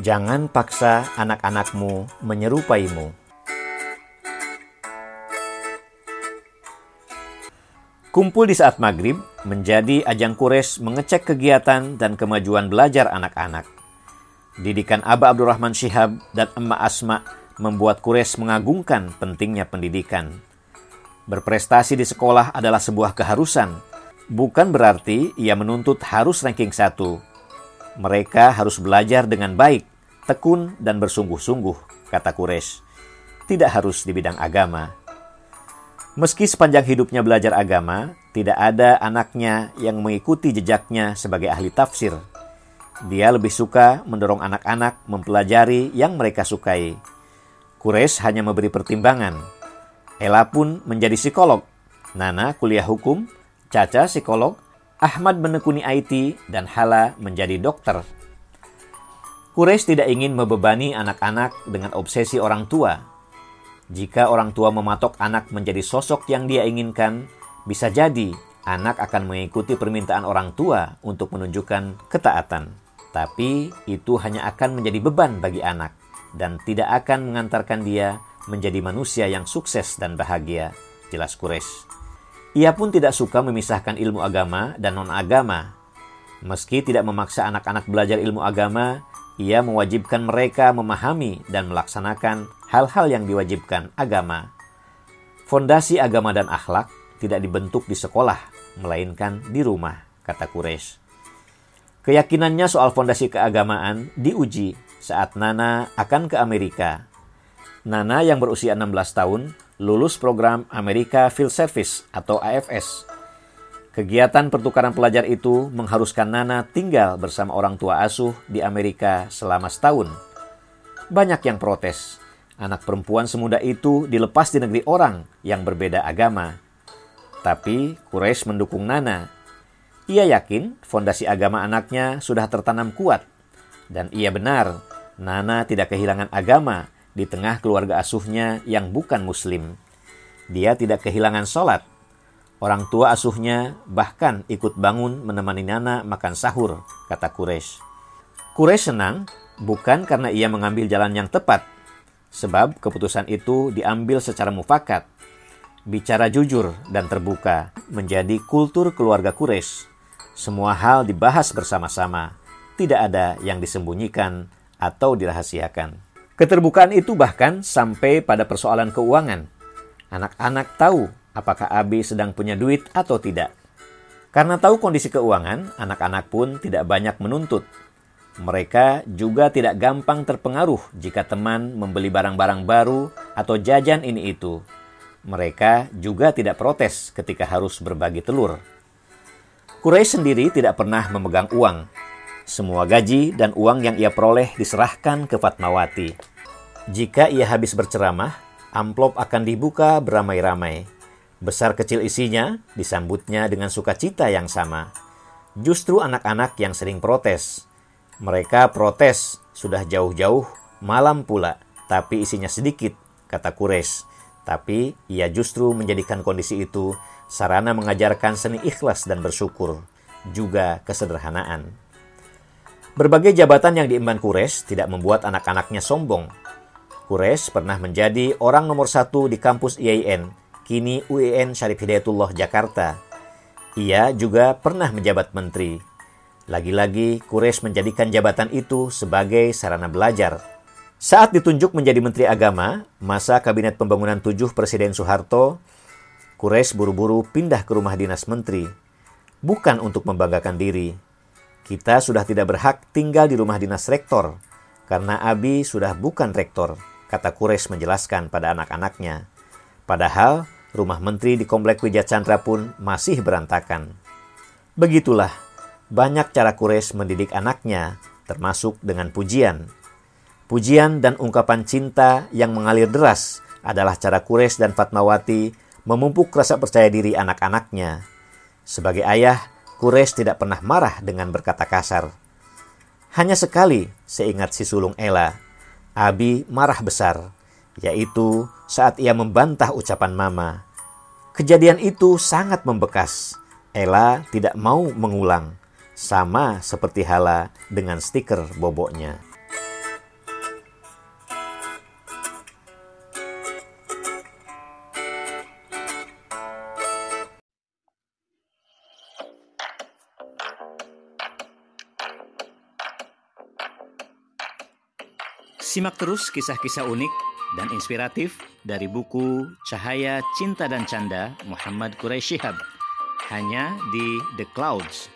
Jangan paksa anak-anakmu menyerupaimu. Kumpul di saat maghrib menjadi ajang kures mengecek kegiatan dan kemajuan belajar anak-anak. Didikan Aba Abdurrahman Syihab dan Emma Asma membuat kures mengagungkan pentingnya pendidikan. Berprestasi di sekolah adalah sebuah keharusan, bukan berarti ia menuntut harus ranking satu, mereka harus belajar dengan baik, tekun, dan bersungguh-sungguh, kata Quraisy. Tidak harus di bidang agama. Meski sepanjang hidupnya belajar agama, tidak ada anaknya yang mengikuti jejaknya sebagai ahli tafsir. Dia lebih suka mendorong anak-anak mempelajari yang mereka sukai. Quraisy hanya memberi pertimbangan. Ella pun menjadi psikolog. Nana kuliah hukum, Caca psikolog, Ahmad menekuni IT, dan Hala menjadi dokter. Quraisy tidak ingin membebani anak-anak dengan obsesi orang tua. Jika orang tua mematok anak menjadi sosok yang dia inginkan, bisa jadi anak akan mengikuti permintaan orang tua untuk menunjukkan ketaatan. Tapi itu hanya akan menjadi beban bagi anak dan tidak akan mengantarkan dia menjadi manusia yang sukses dan bahagia, jelas Quraisy. Ia pun tidak suka memisahkan ilmu agama dan non-agama. Meski tidak memaksa anak-anak belajar ilmu agama, ia mewajibkan mereka memahami dan melaksanakan hal-hal yang diwajibkan agama. Fondasi agama dan akhlak tidak dibentuk di sekolah, melainkan di rumah, kata Quraisy. Keyakinannya soal fondasi keagamaan diuji saat Nana akan ke Amerika. Nana yang berusia 16 tahun lulus program Amerika Field Service atau AFS. Kegiatan pertukaran pelajar itu mengharuskan Nana tinggal bersama orang tua asuh di Amerika selama setahun. Banyak yang protes. Anak perempuan semuda itu dilepas di negeri orang yang berbeda agama. Tapi Quraisy mendukung Nana. Ia yakin fondasi agama anaknya sudah tertanam kuat. Dan ia benar, Nana tidak kehilangan agama di tengah keluarga asuhnya yang bukan muslim. Dia tidak kehilangan sholat. Orang tua asuhnya bahkan ikut bangun menemani Nana makan sahur, kata Quraisy. Quraisy senang bukan karena ia mengambil jalan yang tepat, sebab keputusan itu diambil secara mufakat. Bicara jujur dan terbuka menjadi kultur keluarga Quraisy. Semua hal dibahas bersama-sama, tidak ada yang disembunyikan atau dirahasiakan. Keterbukaan itu bahkan sampai pada persoalan keuangan. Anak-anak tahu apakah Abi sedang punya duit atau tidak. Karena tahu kondisi keuangan, anak-anak pun tidak banyak menuntut. Mereka juga tidak gampang terpengaruh jika teman membeli barang-barang baru atau jajan ini itu. Mereka juga tidak protes ketika harus berbagi telur. Quraisy sendiri tidak pernah memegang uang. Semua gaji dan uang yang ia peroleh diserahkan ke Fatmawati. Jika ia habis berceramah, amplop akan dibuka beramai-ramai. Besar kecil isinya disambutnya dengan sukacita yang sama. Justru anak-anak yang sering protes. Mereka protes sudah jauh-jauh, malam pula, tapi isinya sedikit, kata Kures. Tapi ia justru menjadikan kondisi itu sarana mengajarkan seni ikhlas dan bersyukur, juga kesederhanaan. Berbagai jabatan yang diemban Kures tidak membuat anak-anaknya sombong, Quraisy pernah menjadi orang nomor satu di kampus IAIN, kini UIN Syarif Hidayatullah Jakarta. Ia juga pernah menjabat menteri. Lagi-lagi Quraisy menjadikan jabatan itu sebagai sarana belajar. Saat ditunjuk menjadi Menteri Agama, masa Kabinet Pembangunan 7 Presiden Soeharto, Quraisy buru-buru pindah ke rumah dinas menteri. Bukan untuk membanggakan diri. Kita sudah tidak berhak tinggal di rumah dinas rektor, karena Abi sudah bukan rektor kata Kures menjelaskan pada anak-anaknya. Padahal rumah menteri di Komplek Wijaya Chandra pun masih berantakan. Begitulah, banyak cara Kures mendidik anaknya, termasuk dengan pujian. Pujian dan ungkapan cinta yang mengalir deras adalah cara Kures dan Fatmawati memupuk rasa percaya diri anak-anaknya. Sebagai ayah, Kures tidak pernah marah dengan berkata kasar. Hanya sekali, seingat si sulung Ella, Abi marah besar, yaitu saat ia membantah ucapan Mama. Kejadian itu sangat membekas. Ella tidak mau mengulang, sama seperti Hala dengan stiker boboknya. Simak terus kisah-kisah unik dan inspiratif dari buku Cahaya Cinta dan Canda Muhammad Quraisy Shihab. Hanya di The Clouds